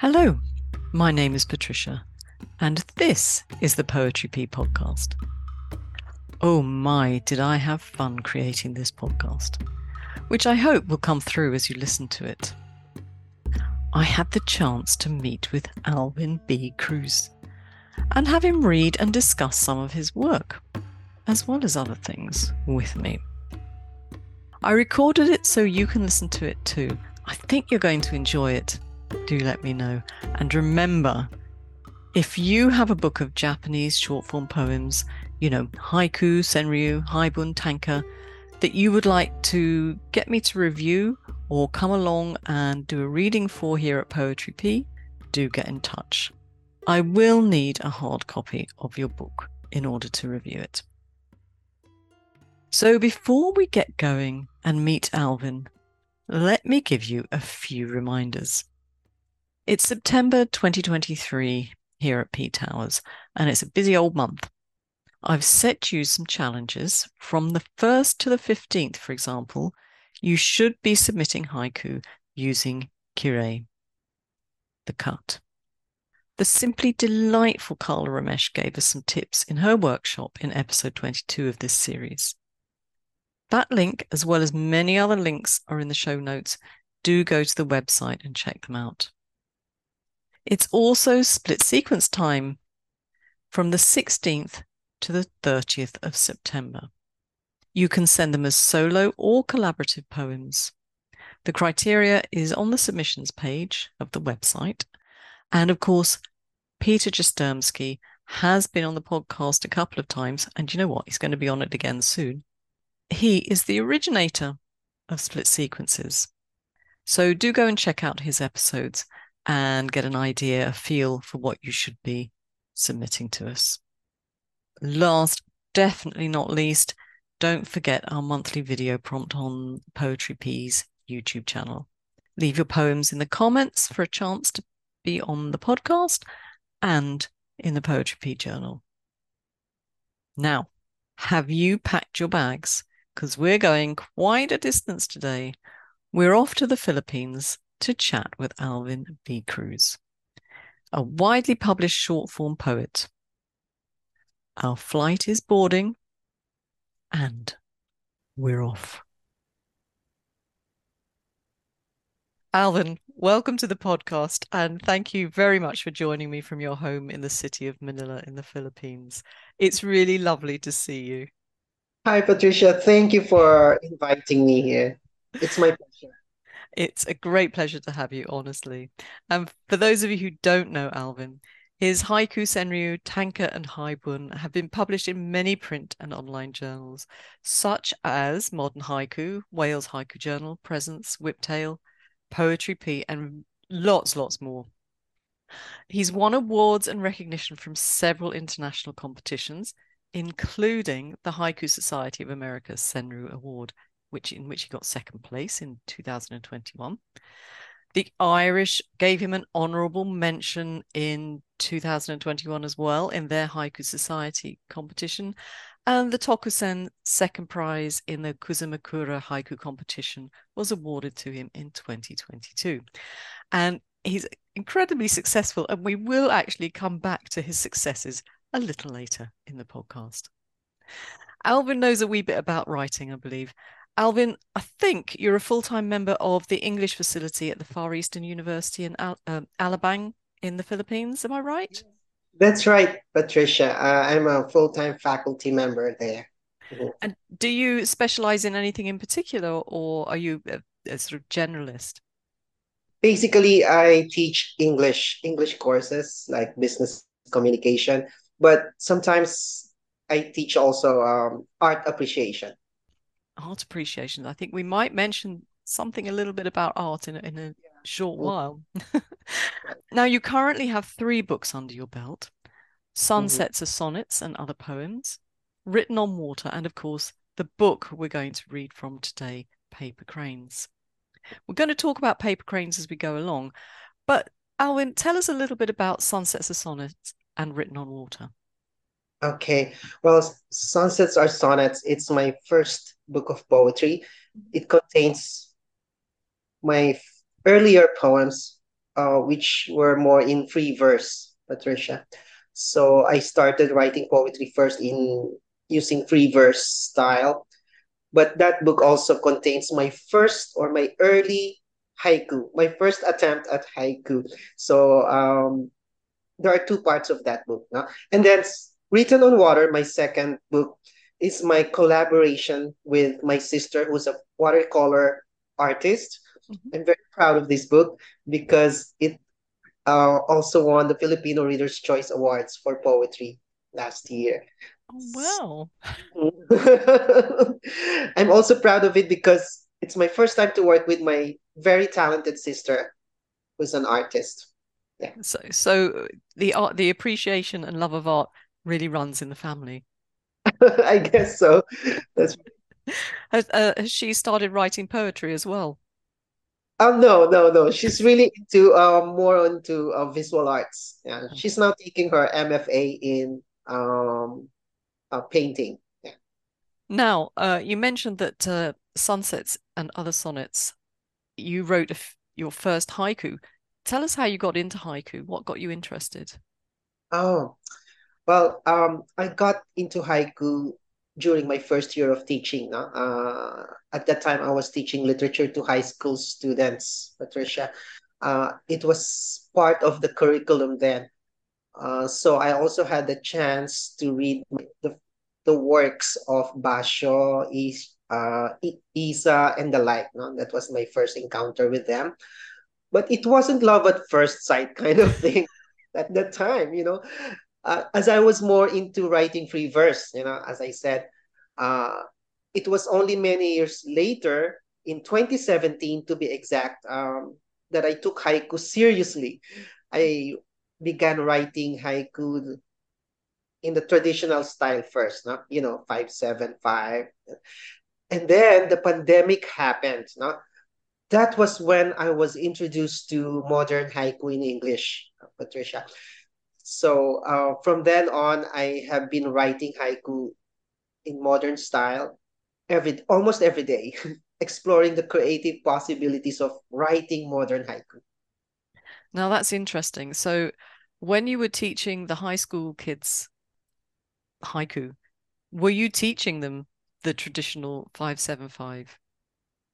Hello, my name is Patricia, and this is the Poetry Pea podcast. Oh my, did I have fun creating this podcast, which I hope will come through as you listen to it. I had the chance to meet with Alvin B. Cruz and have him read and discuss some of his work, as well as other things, with me. I recorded it so you can listen to it too. I think you're going to enjoy it do let me know. And remember, if you have a book of Japanese short form poems, you know, haiku, senryu, haibun, tanka, that you would like to get me to review or come along and do a reading for here at Poetry Pea, do get in touch. I will need a hard copy of your book in order to review it. So before we get going and meet Alvin, let me give you a few reminders. It's September 2023 here at Pea Towers, and it's a busy old month. I've set you some challenges. From the 1st to the 15th, for example, you should be submitting haiku using kireji, the cut. The simply delightful Kala Ramesh gave us some tips in her workshop in episode 22 of this series. That link, as well as many other links, are in the show notes. Do go to the website and check them out. It's also split sequence time from the 16th to the 30th of September. You can send them as solo or collaborative poems. The criteria is on the submissions page of the website. And of course, Peter Jastermsky has been on the podcast a couple of times, and you know what? He's going to be on it again soon. He is the originator of split sequences. So do go and check out his episodes and get an idea, a feel for what you should be submitting to us. Last, definitely not least, don't forget our monthly video prompt on Poetry Pea's YouTube channel. Leave your poems in the comments for a chance to be on the podcast and in the Poetry Pea journal. Now, have you packed your bags? Because we're going quite a distance today. We're off to the Philippines to chat with Alvin B. Cruz, a widely published short form poet. Our flight is boarding and we're off. Alvin, welcome to the podcast and thank you very much for joining me from your home in the city of Manila in the Philippines. It's really lovely to see you. Hi, Patricia. Thank you for inviting me here. It's my pleasure. It's a great pleasure to have you, honestly. And for those of you who don't know Alvin, his haiku senryu, tanka, and haibun have been published in many print and online journals, such as Modern Haiku, Wales Haiku Journal, Presence, Whiptail, Poetry Pea, and lots, lots more. He's won awards and recognition from several international competitions, including the Haiku Society of America's Senryu Award which in which he got second place in 2021. The Irish gave him an honourable mention in 2021 as well in their Haiku Society competition. And the Tokusen second prize in the Kusamakura Haiku competition was awarded to him in 2022. And he's incredibly successful, and we will actually come back to his successes a little later in the podcast. Alvin knows a wee bit about writing, I believe, Alvin, I think you're a full time member of the English facility at the Far Eastern University in Al- um, Alabang in the Philippines. Am I right? That's right, Patricia. Uh, I'm a full time faculty member there. Mm-hmm. And do you specialize in anything in particular, or are you a, a sort of generalist? Basically, I teach English English courses like business communication, but sometimes I teach also um, art appreciation art appreciation. I think we might mention something a little bit about art in, in a yeah. short while. now, you currently have three books under your belt Sunsets mm-hmm. are Sonnets and Other Poems, Written on Water, and of course, the book we're going to read from today, Paper Cranes. We're going to talk about paper cranes as we go along, but Alvin, tell us a little bit about Sunsets are Sonnets and Written on Water. Okay. Well, Sunsets are Sonnets. It's my first book of poetry. It contains my earlier poems uh, which were more in free verse, Patricia. So I started writing poetry first in using free verse style. But that book also contains my first or my early haiku, my first attempt at haiku. So um, there are two parts of that book. No? And then Written on Water, my second book, is my collaboration with my sister, who's a watercolor artist. Mm-hmm. I'm very proud of this book because it uh, also won the Filipino Reader's Choice Awards for poetry last year. Oh, wow. I'm also proud of it because it's my first time to work with my very talented sister who's an artist. Yeah. So so the art the appreciation and love of art really runs in the family. I guess so. That's has, uh, has she started writing poetry as well? Oh no, no, no. She's really into um more into uh, visual arts. Yeah, hmm. she's now taking her MFA in um uh, painting. Yeah. Now, uh, you mentioned that uh, sunsets and other sonnets. You wrote your first haiku. Tell us how you got into haiku. What got you interested? Oh, well, um, I got into haiku during my first year of teaching. No? Uh, at that time, I was teaching literature to high school students, Patricia. Uh, it was part of the curriculum then. Uh, so I also had the chance to read the, the works of Basho, Is, uh, Issa, and the like. No? That was my first encounter with them. But it wasn't love at first sight kind of thing at that time, you know uh, as I was more into writing free verse, you know, as I said, uh, it was only many years later, in 2017 to be exact, um, that I took haiku seriously. I began writing haiku in the traditional style first, no? you know, 575. And then the pandemic happened. No? That was when I was introduced to modern haiku in English, Patricia. So uh, from then on, I have been writing haiku in modern style every almost every day, exploring the creative possibilities of writing modern haiku. Now that's interesting. So when you were teaching the high school kids haiku, were you teaching them the traditional 575?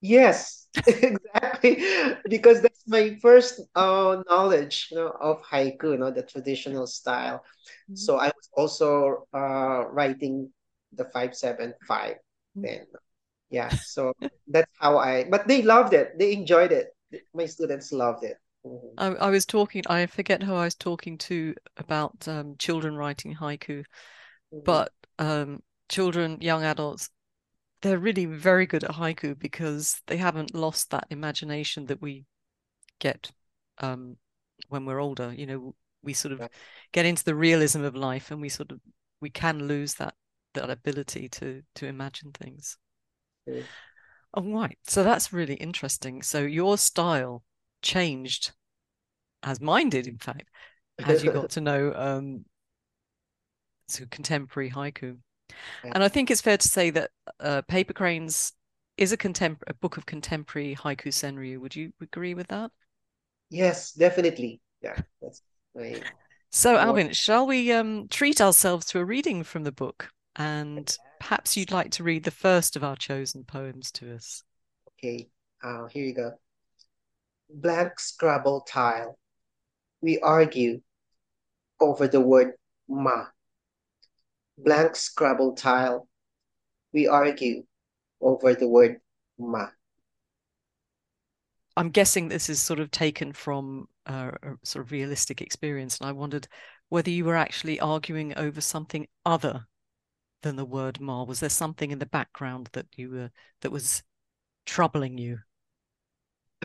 Yes, exactly. because that's my first uh, knowledge, you know, of haiku, you know, the traditional style. Mm-hmm. So I was also uh, writing the 575 mm-hmm. then. Yeah, so that's how I, but they loved it. They enjoyed it. My students loved it. Mm-hmm. I, I, was talking, I forget who I was talking to about um, children writing haiku, mm-hmm. but um, children, young adults they're really very good at haiku because they haven't lost that imagination that we get um, when we're older. You know, we sort of get into the realism of life, and we sort of we can lose that that ability to to imagine things. Yeah. Oh, right. So that's really interesting. So your style changed, as mine did, in fact, as you got to know um, so contemporary haiku. And I think it's fair to say that uh, Paper Cranes is a contem- a book of contemporary haiku senryu. Would you agree with that? Yes, definitely. Yeah, that's. So, Alvin, shall we um, treat ourselves to a reading from the book? And perhaps you'd like to read the first of our chosen poems to us. Okay, uh, here you go. Blank Scrabble tile. We argue over the word ma blank Scrabble tile, we argue over the word ma. I'm guessing this is sort of taken from uh, a sort of realistic experience, and I wondered whether you were actually arguing over something other than the word ma. Was there something in the background that you were that was troubling you?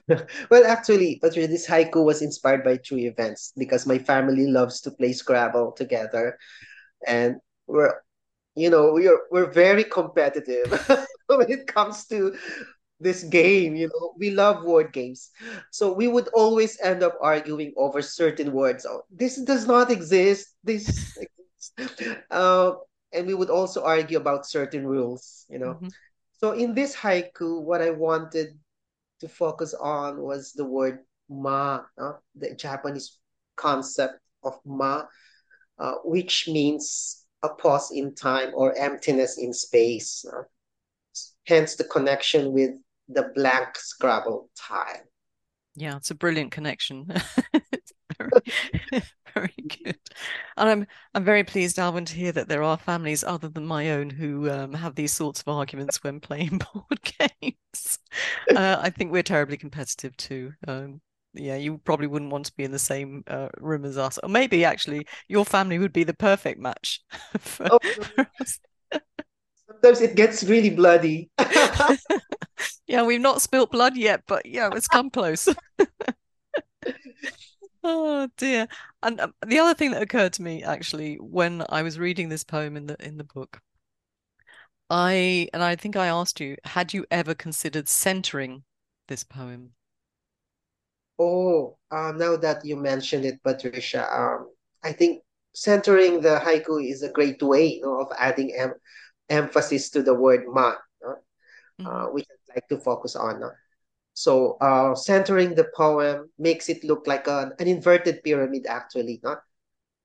well, actually, this haiku was inspired by true events because my family loves to play Scrabble together, and we're you know we're we're very competitive when it comes to this game you know. We love word games. So we would always end up arguing over certain words. Oh, this does not exist. This uh, and we would also argue about certain rules you know. Mm-hmm. so in this haiku what i wanted to focus on was the word ma, uh, the Japanese concept of ma, uh, which means a pause in time or emptiness in space. Uh, hence the connection with the blank Scrabble tile. Yeah, it's a brilliant connection. very, very good. And I'm I'm very pleased, Alvin, to hear that there are families other than my own who um, have these sorts of arguments when playing board games. Uh, I think we're terribly competitive too. Um, yeah, you probably wouldn't want to be in the same uh, room as us, or maybe actually your family would be the perfect match for, oh, for. Sometimes it gets really bloody. yeah, we've not spilt blood yet, but yeah, it's come close. oh dear. And um, the other thing that occurred to me actually when I was reading this poem in the in the book, I and I think I asked you, had you ever considered centering this poem? Oh, um, now that you mentioned it, Patricia, um, I think centering the haiku is a great way you know, of adding em emphasis to the word ma, uh, mm-hmm. which I'd like to focus on. Uh. So uh, centering the poem makes it look like an, an inverted pyramid, actually. No?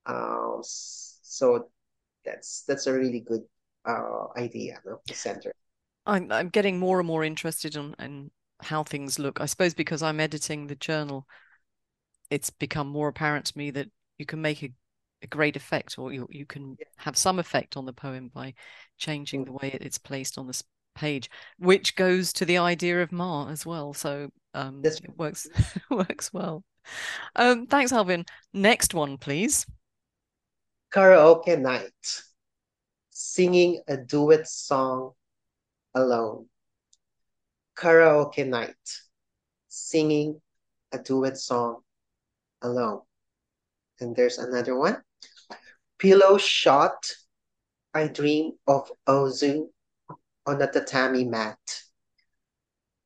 Uh, so that's that's a really good uh, idea no? to center. I'm I'm getting more and more interested in, in how things look. I suppose because I'm editing the journal, it's become more apparent to me that you can make a, a great effect, or you you can have some effect on the poem by changing mm. the way it's placed on the page, which goes to the idea of Ma as well. So um, it works works well. Um, thanks, Alvin. Next one, please. Karaoke night. Singing a duet song alone. Karaoke night. Singing a duet song alone. And there's another one. Pillow shot. I dream of Ozu on a tatami mat.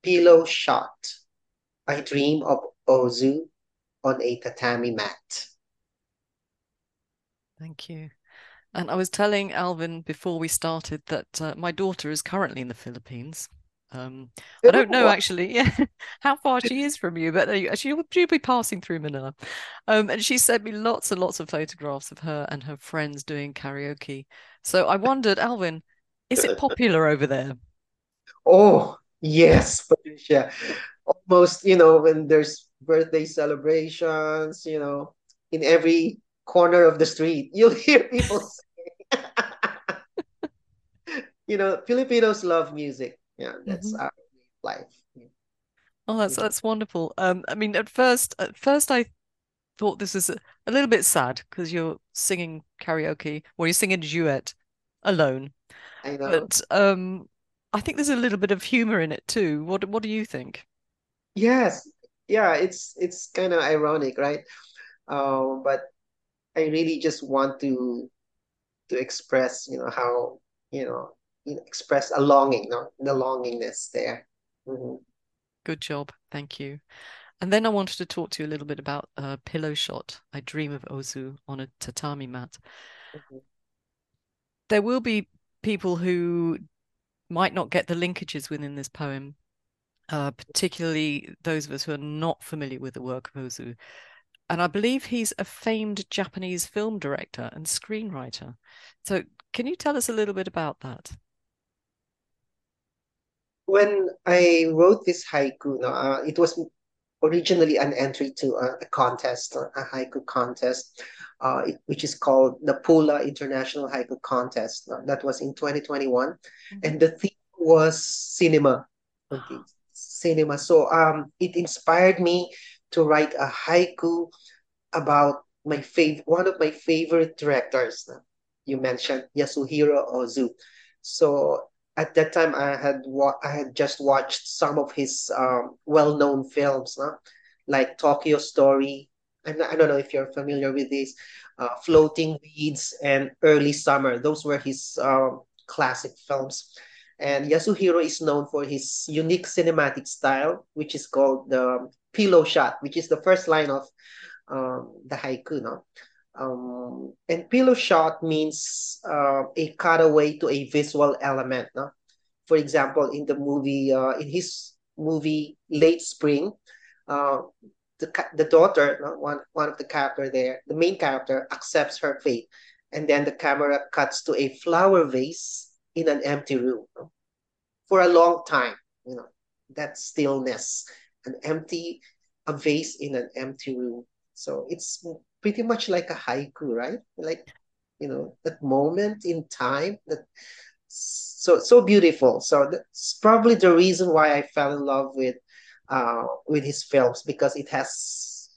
Pillow shot. I dream of Ozu on a tatami mat. Thank you. And I was telling Alvin before we started that uh, my daughter is currently in the Philippines. Um, I don't know actually how far she is from you, but she'll, she'll be passing through Manila. Um, and she sent me lots and lots of photographs of her and her friends doing karaoke. So I wondered, Alvin, is it popular over there? Oh, yes, Patricia. Almost, you know, when there's birthday celebrations, you know, in every corner of the street, you'll hear people sing. you know, Filipinos love music. Yeah, that's mm-hmm. our life. Oh, that's that's wonderful. Um, I mean, at first, at first, I thought this was a, a little bit sad because you're singing karaoke or you're singing duet alone. I know. But um, I think there's a little bit of humor in it too. What What do you think? Yes, yeah, it's it's kind of ironic, right? Um, but I really just want to to express, you know, how you know, you know express a longing, no, the longingness there. Mm-hmm. Good job, thank you. And then I wanted to talk to you a little bit about uh, Pillow Shot. I dream of Ozu on a tatami mat. Mm-hmm. There will be people who might not get the linkages within this poem, uh, particularly those of us who are not familiar with the work of Ozu. And I believe he's a famed Japanese film director and screenwriter. So, can you tell us a little bit about that? When I wrote this haiku, uh, it was originally an entry to a, a contest, a haiku contest, uh, which is called the Pula International Haiku Contest. Uh, that was in 2021. Mm-hmm. And the theme was cinema. Okay. cinema. So um, it inspired me to write a haiku about my fav- one of my favorite directors. You mentioned Yasuhiro Ozu. So at that time I had wa- I had just watched some of his um, well-known films, no? like Tokyo Story. I, don't know if you're familiar with this, uh, Floating Weeds and Early Summer. Those were his um, classic films. And Yasuhiro is known for his unique cinematic style, which is called the pillow shot, which is the first line of um, the haiku. No? Um, and pillow shot means uh, a cutaway to a visual element. No? For example, in the movie, uh, in his movie Late Spring, uh, the the daughter, one one of the character there, the main character accepts her fate, and then the camera cuts to a flower vase in an empty room for a long time. You know that stillness, an empty a vase in an empty room. So it's pretty much like a haiku, right? Like you know that moment in time that so so beautiful. So that's probably the reason why I fell in love with uh, with his films because it has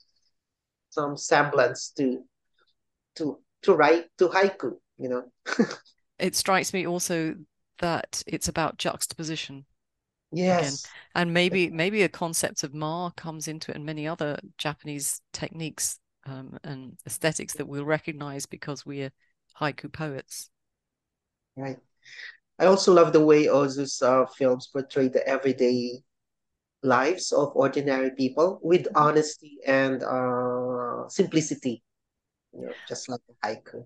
some semblance to to to write to haiku. You know. it strikes me also that it's about juxtaposition. Yes. Again. And maybe maybe a concept of ma comes into it and many other Japanese techniques um, and aesthetics that we'll recognize because we're haiku poets. Right. I also love the way Ozu's uh, films portray the everyday lives of ordinary people with mm-hmm. honesty and uh, simplicity, you know, just like the haiku.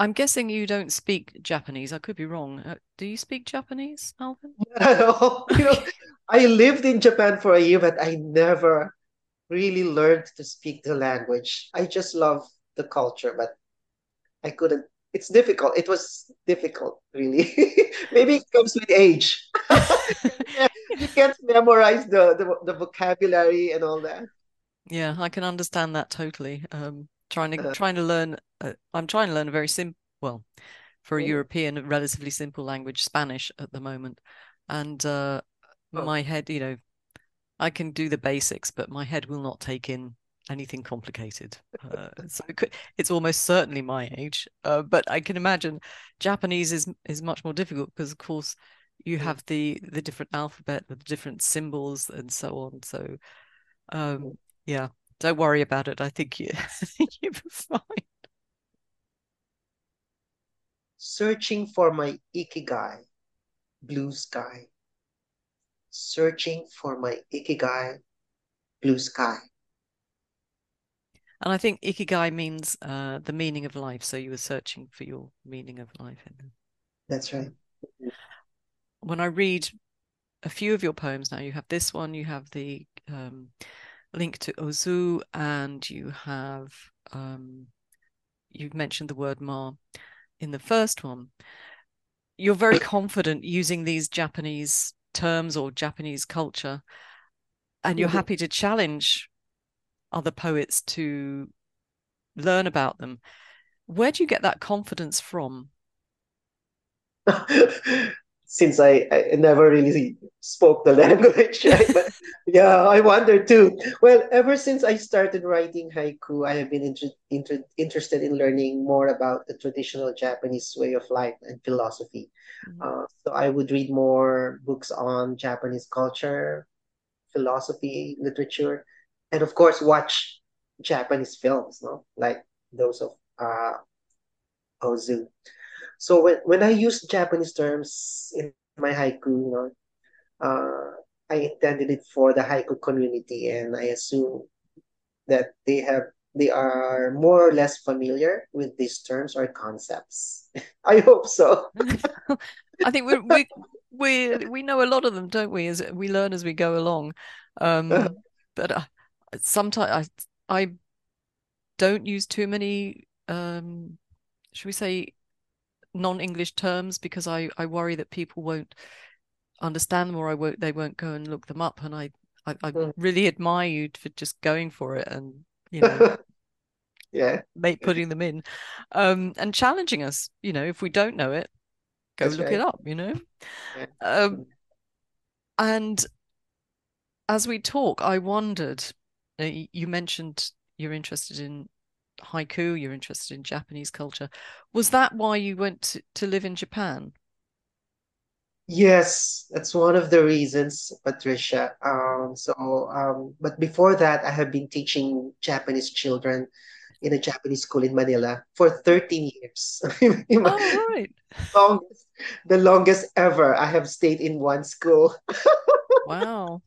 I'm guessing you don't speak Japanese. I could be wrong. Uh, do you speak Japanese, Alvin? no, you know, I lived in Japan for a year, but I never really learned to speak the language. I just love the culture, but I couldn't it's difficult. It was difficult, really. Maybe it comes with age. you can't memorize the, the, the vocabulary and all that. Yeah, I can understand that totally. Um, trying to uh, trying to learn. Uh, I'm trying to learn a very simple, well, for a yeah. European, relatively simple language, Spanish at the moment, and uh, oh. my head, you know, I can do the basics, but my head will not take in anything complicated. Uh, so it could, it's almost certainly my age, uh, but I can imagine Japanese is is much more difficult because, of course, you have the the different alphabet, the different symbols, and so on. So, um, yeah, don't worry about it. I think you you'll be fine. Searching for my ikigai, blue sky. Searching for my ikigai, blue sky. And I think ikigai means uh, the meaning of life. So you were searching for your meaning of life. That's right. When I read a few of your poems now, you have this one, you have the um, link to Ozu, and you have um, you've mentioned the word ma in the first one. You're very confident using these Japanese terms or Japanese culture, and you're happy to challenge other poets to learn about them. Where do you get that confidence from? Since I, I never really spoke the language, right? but yeah, I wonder too. Well, ever since I started writing haiku, I have been inter- inter- interested in learning more about the traditional Japanese way of life and philosophy. Mm-hmm. Uh, so I would read more books on Japanese culture, philosophy, literature, and of course watch Japanese films, no, like those of uh, Ozu. So when when I use Japanese terms in my haiku, you know, uh, I intended it for the haiku community, and I assume that they have they are more or less familiar with these terms or concepts. I hope so. I think we we we we know a lot of them, don't we? As we learn as we go along. Um, but uh, sometimes I I don't use too many um should we say non-English terms because I I worry that people won't understand them or I won't they won't go and look them up and I I, I mm. really admire you for just going for it and you know yeah make putting them in um and challenging us you know if we don't know it go That's look right. it up you know yeah. um and as we talk I wondered uh, you mentioned you're interested in haiku, you're interested in Japanese culture. Was that why you went to, to live in Japan? Yes, that's one of the reasons, Patricia. Um, so, um, but before that, I have been teaching Japanese children in a Japanese school in Manila for 13 years. oh, right. Longest, the longest ever I have stayed in one school. wow.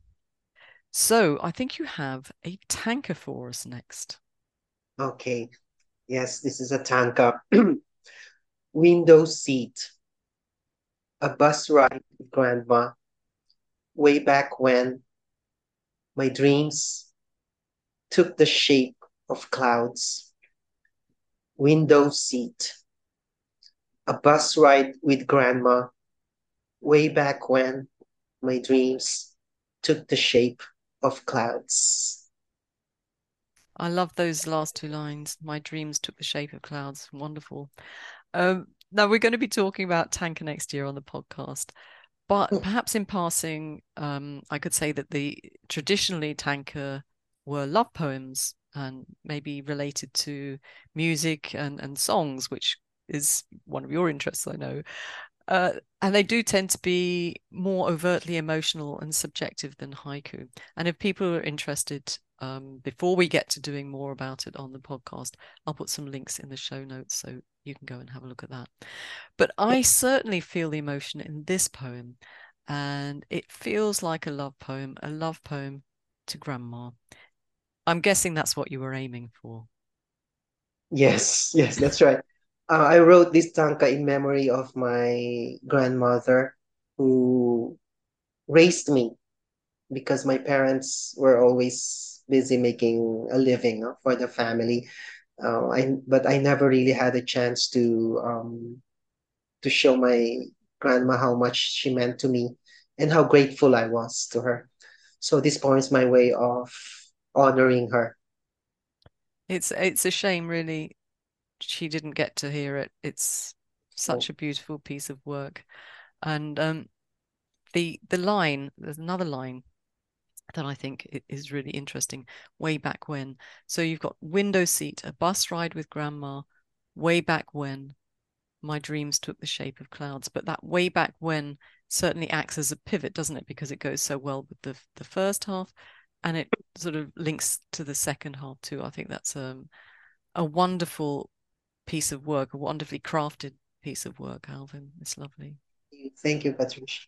So I think you have a tanka for us next. Okay. Yes, this is a tanka. Window seat. A bus ride with grandma. Way back when my dreams took the shape of clouds. Window seat. A bus ride with grandma. Way back when my dreams took the shape of clouds. I love those last two lines. My dreams took the shape of clouds. Wonderful. Um, now we're going to be talking about Tanka next year on the podcast, but Hmm. perhaps in passing, um, I could say that the traditionally Tanka were love poems and maybe related to music and and songs, which is one of your interests, I know. Uh, and they do tend to be more overtly emotional and subjective than haiku. And if people are interested, um, before we get to doing more about it on the podcast, I'll put some links in the show notes so you can go and have a look at that. But I certainly feel the emotion in this poem, and it feels like a love poem, a love poem to grandma. I'm guessing that's what you were aiming for. Yes, yes, that's right. Uh, I wrote this tanka in memory of my grandmother who raised me because my parents were always busy making a living uh, for the family. Uh, I but I never really had a chance to um, to show my grandma how much she meant to me and how grateful I was to her. So this poem is my way of honoring her. It's it's a shame, really, she didn't get to hear it. It's such a beautiful piece of work, and um, the the line. There's another line that I think is really interesting. Way back when, so you've got window seat, a bus ride with grandma. Way back when, my dreams took the shape of clouds. But that way back when certainly acts as a pivot, doesn't it? Because it goes so well with the the first half, and it sort of links to the second half too. I think that's um, a wonderful piece of work, a wonderfully crafted piece of work, Alvin. It's lovely. thank you, Patricia.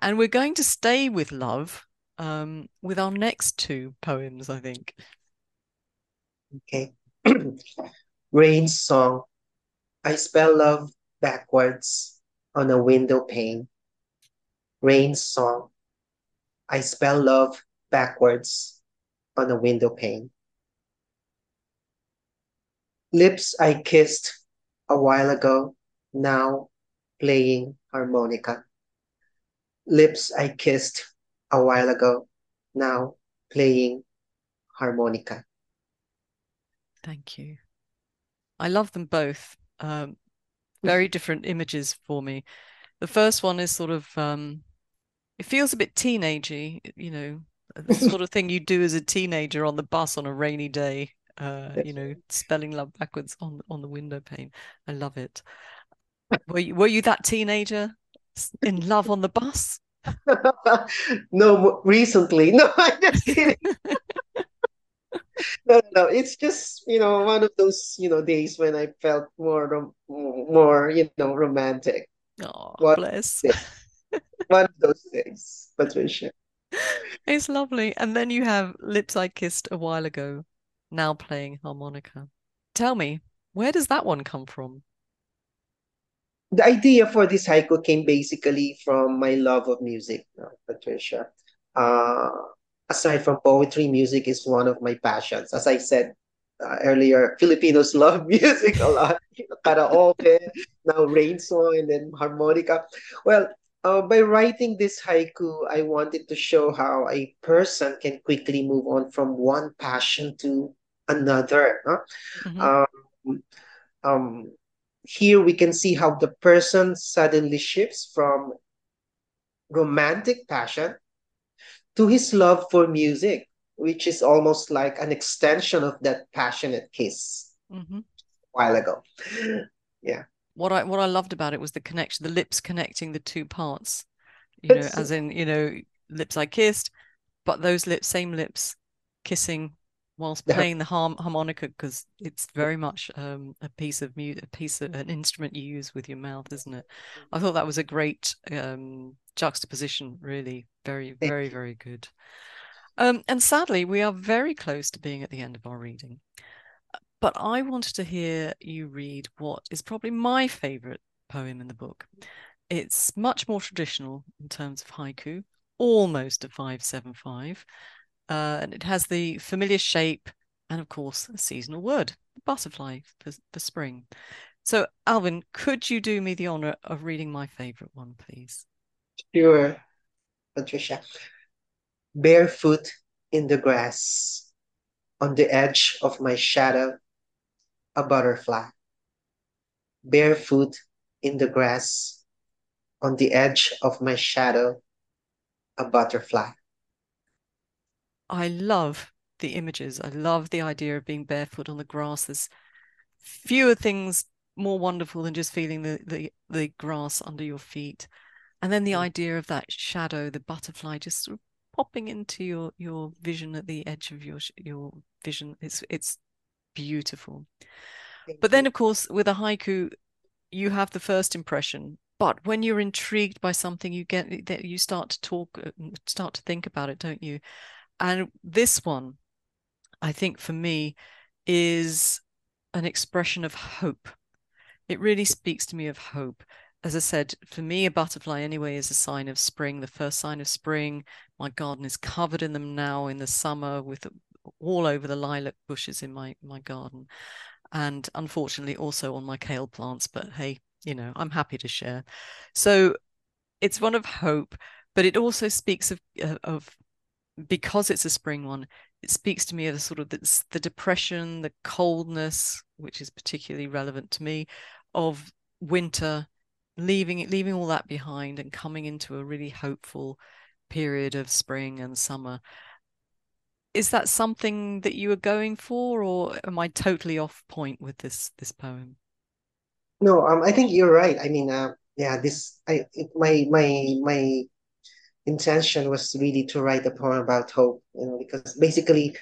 And we're going to stay with love um, with our next two poems, I think. Okay. Rain's song. I spell love backwards on a window pane. Rain's song. I spell love backwards on a window pane. Lips I kissed a while ago, now playing harmonica. Lips I kissed a while ago, now playing harmonica. Thank you. I love them both. Um, very different images for me. The first one is sort of um, it feels a bit teenagey, you know, the sort of thing you do as a teenager on the bus on a rainy day. Uh, you know, spelling love backwards on on the window pane. I love it. Were you were you that teenager in love on the bus? no, recently. No, I'm just kidding. No, no, it's just, you know, one of those, you know, days when I felt more, more, you know, romantic. Oh, One, bless. one of those days, Patricia. It's lovely. And then you have Lips I Kissed a while ago, now playing harmonica. Tell me, where does that one come from? The idea for this haiku came basically from my love of music, Patricia. Uh, aside from poetry, music is one of my passions. As I said uh, earlier, Filipinos love music a lot. Karaoke, now rain song, and then harmonica. Well, uh, by writing this haiku, I wanted to show how a person can quickly move on from one passion to another. Huh? Mhm. Um, um, here we can see how the person suddenly shifts from romantic passion to his love for music, which is almost like an extension of that passionate kiss Mhm. a while ago. Yeah. What I what I loved about it was the connection, the lips connecting the two parts. You know, It's as in, you know, lips I kissed, but those lips, same lips, kissing whilst playing the harm harmonica because it's very much um, a piece of music, a piece of an instrument you use with your mouth, isn't it? I thought that was a great um, juxtaposition, really, very, very, very good. Um, and sadly, we are very close to being at the end of our reading. But I wanted to hear you read what is probably my favorite poem in the book. It's much more traditional in terms of haiku, almost a 575. Uh, and it has the familiar shape and, of course, a seasonal word, butterfly for, for spring. So, Alvin, could you do me the honor of reading my favorite one, please? Sure, Patricia. Barefoot in the grass, on the edge of my shadow, a butterfly. Barefoot in the grass, on the edge of my shadow, a butterfly. I love the images. I love the idea of being barefoot on the grass. There's fewer things more wonderful than just feeling the the, the grass under your feet. And then the mm. idea of that shadow, the butterfly just sort of popping into your your vision at the edge of your your vision. It's it's beautiful. Thank but you. then of course with a haiku you have the first impression but when you're intrigued by something you get that you start to talk uh, start to think about it don't you and this one i think for me is an expression of hope it really speaks to me of hope as I said, for me, a butterfly anyway is a sign of spring, the first sign of spring. My garden is covered in them now in the summer with all over the lilac bushes in my, my garden. And unfortunately, also on my kale plants. But hey, you know, I'm happy to share. So it's one of hope, but it also speaks of, uh, of because it's a spring one, it speaks to me of the sort of the, the depression, the coldness, which is particularly relevant to me, of winter leaving leaving all that behind and coming into a really hopeful period of spring and summer. Is that something that you are going for or am i totally off point with this this poem? No um i think you're right. I mean uh yeah this i it, my my my intention was really to write a poem about hope you know because basically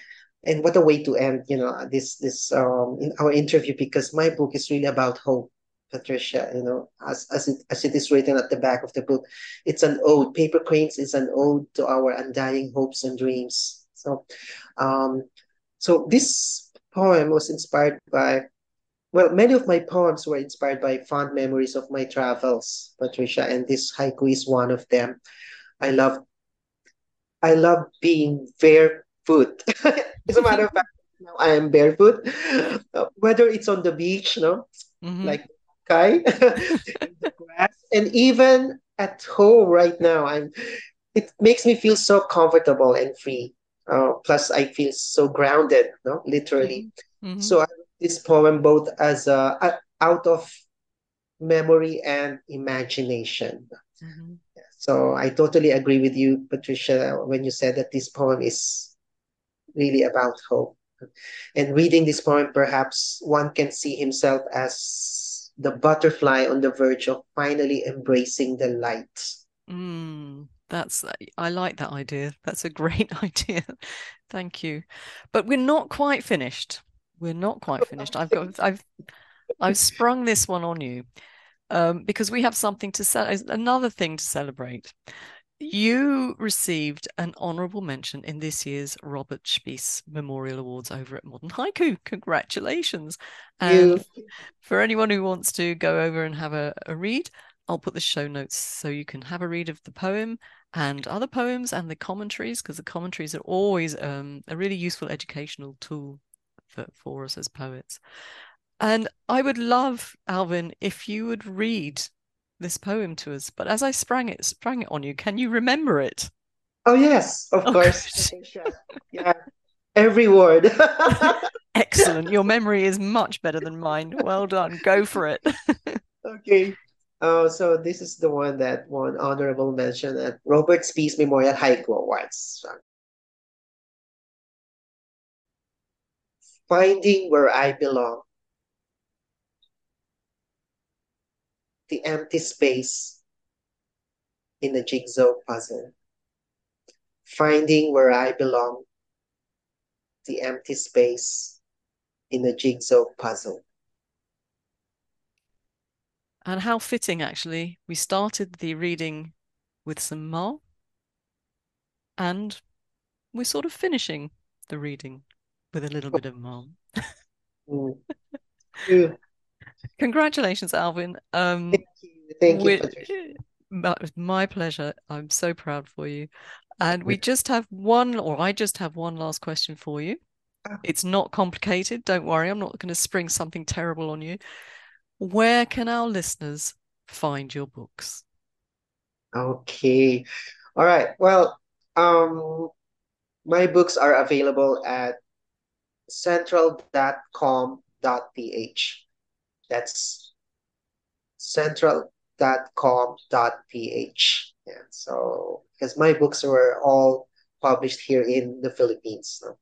and what a way to end you know this this um in our interview because my book is really about hope Patricia, you know, as as it as it is written at the back of the book, it's an ode. Paper Cranes is an ode to our undying hopes and dreams. So, um, so this poem was inspired by, well, many of my poems were inspired by fond memories of my travels, Patricia, and this haiku is one of them. I love, I love being barefoot. As a matter of fact, now I am barefoot, whether it's on the beach, no, mm-hmm. like sky, the grass, and even at home right now, I'm. It makes me feel so comfortable and free. Uh, plus, I feel so grounded, no, literally. Mm-hmm. So I wrote this poem both as a, a out of memory and imagination. Mm-hmm. So I totally agree with you, Patricia, when you said that this poem is really about hope. And reading this poem, perhaps one can see himself as the butterfly on the verge of finally embracing the light. Mm, that's I like that idea. That's a great idea. Thank you. But we're not quite finished. We're not quite finished. I've got I've I've sprung this one on you um, because we have something to sell another thing to celebrate. You received an honorable mention in this year's Robert Spiess Memorial Awards over at Modern Haiku. Congratulations. And for anyone who wants to go over and have a, a read, I'll put the show notes so you can have a read of the poem and other poems and the commentaries, because the commentaries are always um, a really useful educational tool for, for us as poets. And I would love, Alvin, if you would read this poem to us, but as I sprang it sprang it on you, can you remember it? Oh yes, of oh, course. yeah, every word. Excellent. Your memory is much better than mine. Well done. Go for it. okay. Uh, so this is the one that won honorable mention at Robert Spiess Memorial Haiku Awards. Finding where I belong. The empty space in the jigsaw puzzle. Finding where I belong, the empty space in the jigsaw puzzle. And how fitting, actually. We started the reading with some Ma, and we're sort of finishing the reading with a little bit of Ma. mm. yeah. Congratulations, Alvin. Um, Thank you. Thank you. My, my pleasure. I'm so proud for you. And we just have one, or I just have one last question for you. Ah. It's not complicated. Don't worry. I'm not going to spring something terrible on you. Where can our listeners find your books? Okay. All right. Well, um, my books are available at central.com.ph. That's central.com.ph. Yeah, so because my books were all published here in the Philippines. So,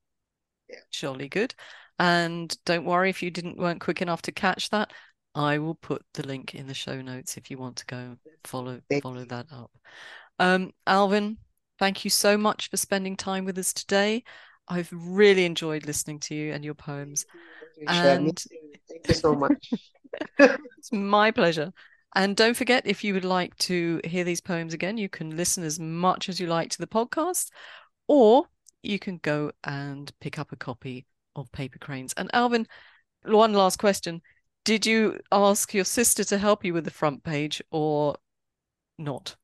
yeah. Surely good. And don't worry if you didn't weren't quick enough to catch that. I will put the link in the show notes if you want to go follow Thank follow you. that up. Um, Alvin, thank you so much for spending time with us today. I've really enjoyed listening to you and your poems. Me And. Thank you so much. it's my pleasure. And don't forget, if you would like to hear these poems again, you can listen as much as you like to the podcast, or you can go and pick up a copy of Paper Cranes. And Alvin, one last question. Did you ask your sister to help you with the front page or not?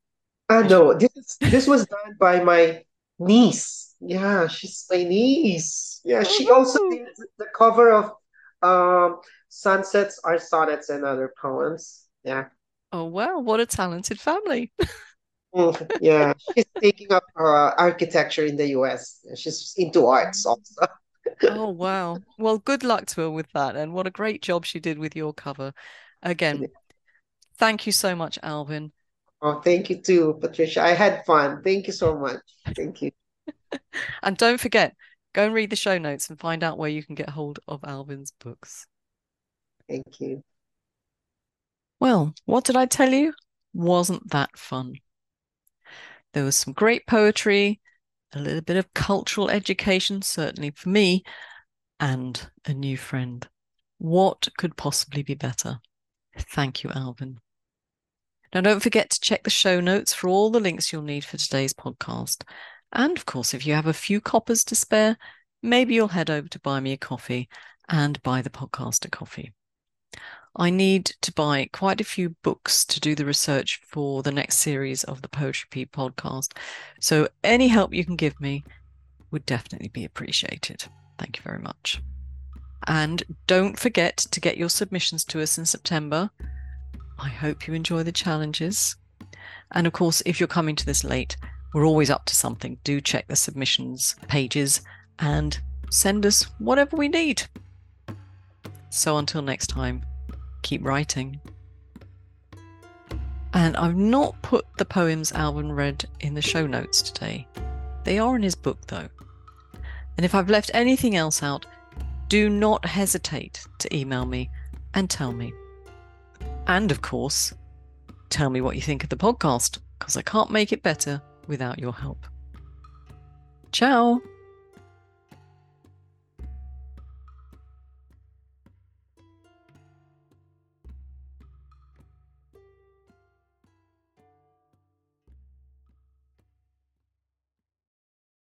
Uh, is- no, this is, this was done by my niece. Yeah, she's my niece. Yeah, she also oh. did the cover of um Sunsets Are Sonnets and Other Poems. Yeah. Oh, wow, what a talented family. Mm, yeah, she's taking up uh, architecture in the US. She's into arts also. Oh, wow. Well, good luck to her with that. And what a great job she did with your cover. Again, thank you so much, Alvin. Oh, thank you too, Patricia. I had fun. Thank you so much. Thank you. And don't forget, go and read the show notes and find out where you can get hold of Alvin's books. Thank you. Well, what did I tell you? Wasn't that fun? There was some great poetry, a little bit of cultural education, certainly for me, and a new friend. What could possibly be better? Thank you, Alvin. Now, don't forget to check the show notes for all the links you'll need for today's podcast. And of course, if you have a few coppers to spare, maybe you'll head over to buy me a coffee and buy the podcast a coffee. I need to buy quite a few books to do the research for the next series of the Poetry Pea podcast. So any help you can give me would definitely be appreciated. Thank you very much. And don't forget to get your submissions to us in September. I hope you enjoy the challenges. And of course, if you're coming to this late, we're always up to something. Do check the submissions pages and send us whatever we need. So until next time, keep writing. And I've not put the poems Alvin read in the show notes today. They are in his book, though. And if I've left anything else out, do not hesitate to email me and tell me. And of course, tell me what you think of the podcast, because I can't make it better without your help. Ciao!